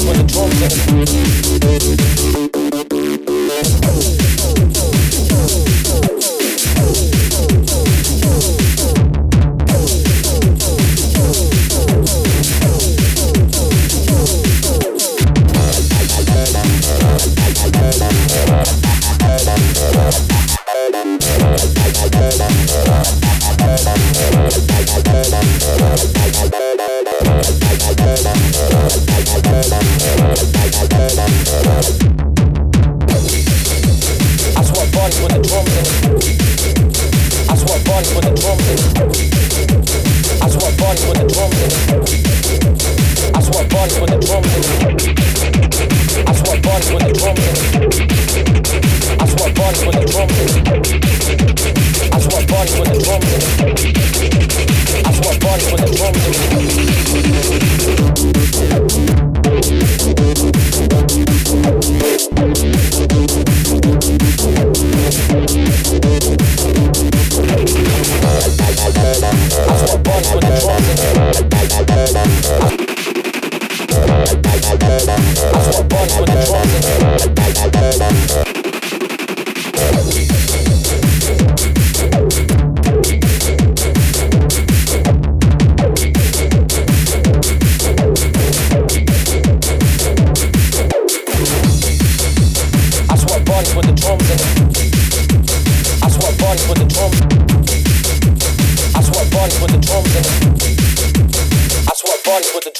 when the drums hit.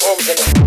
organ.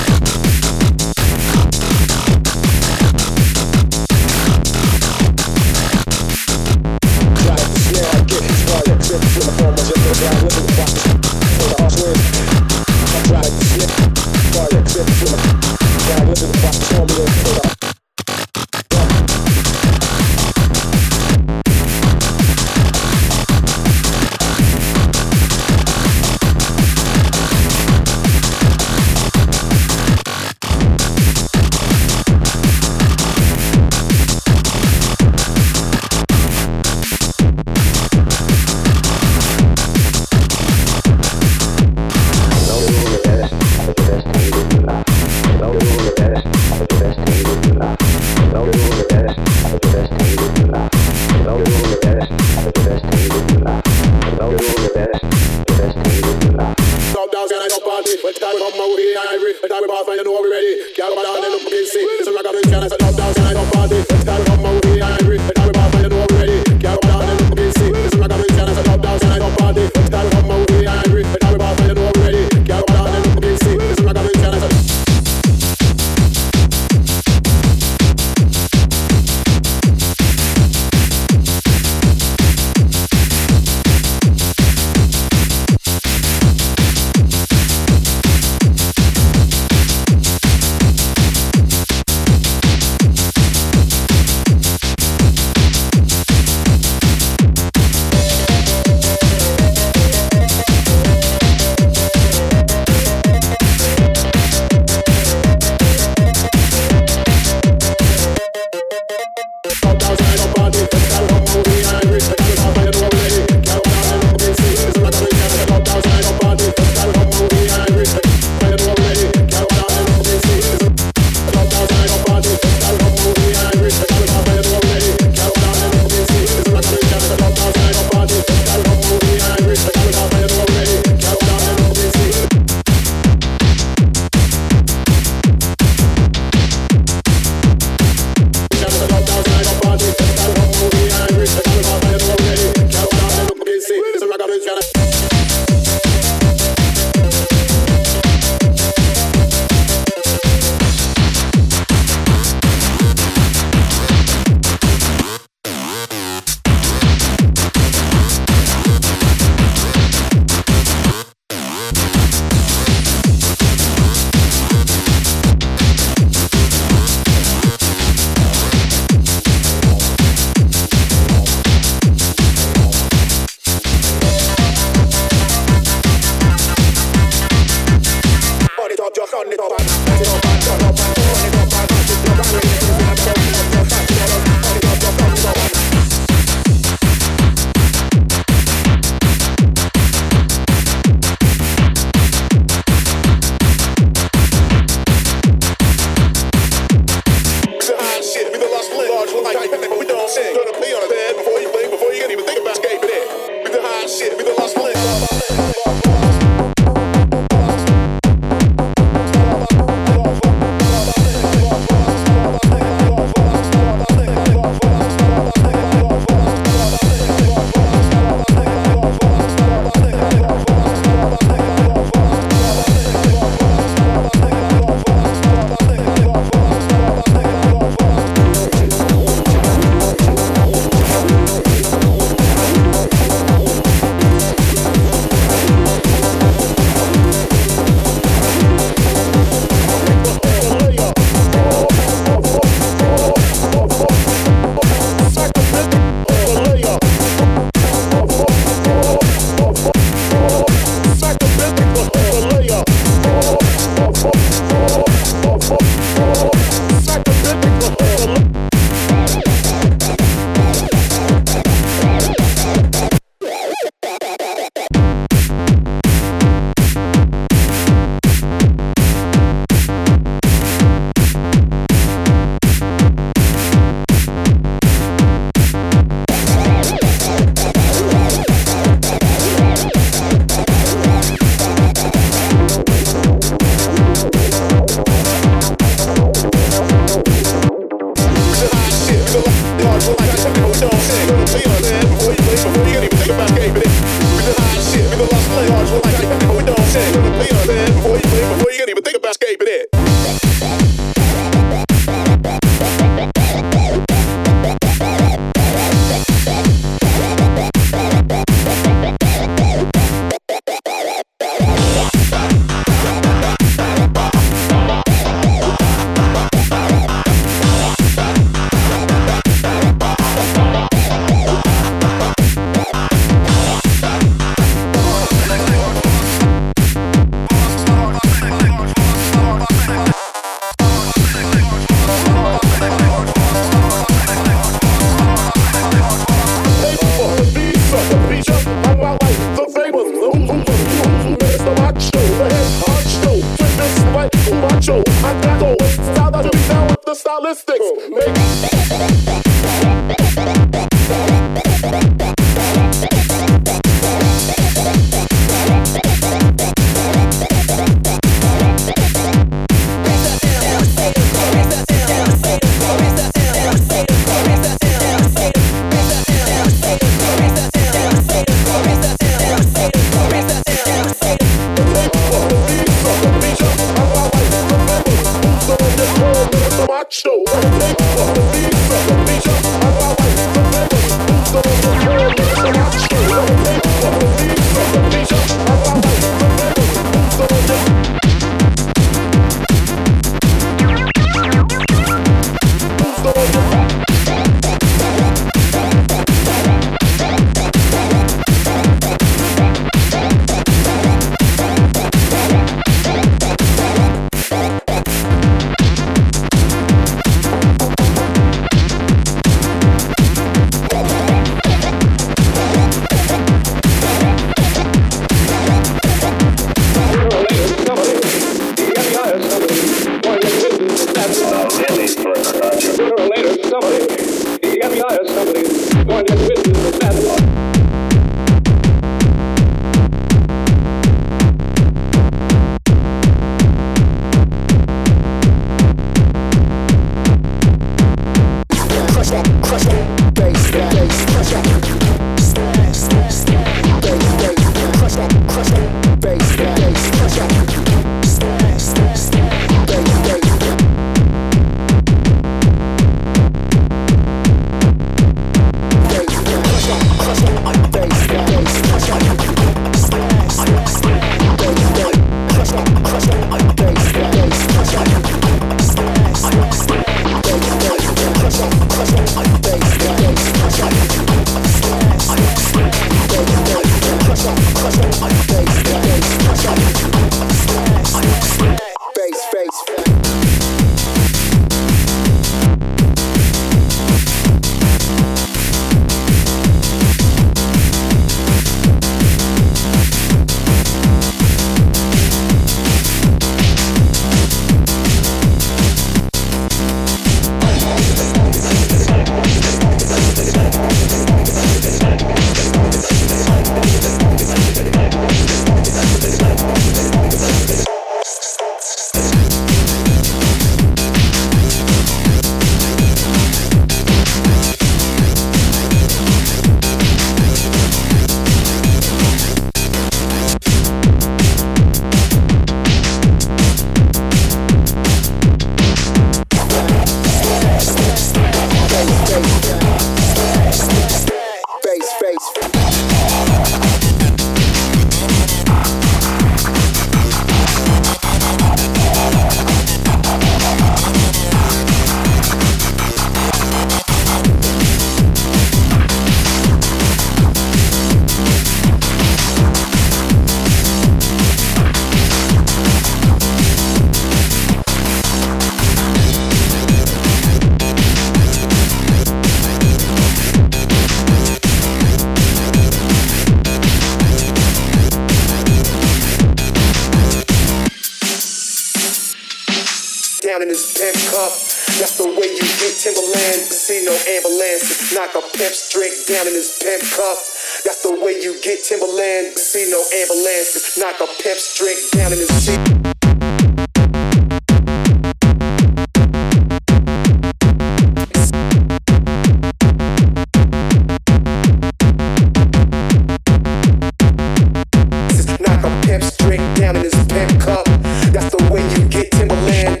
Get Timberland.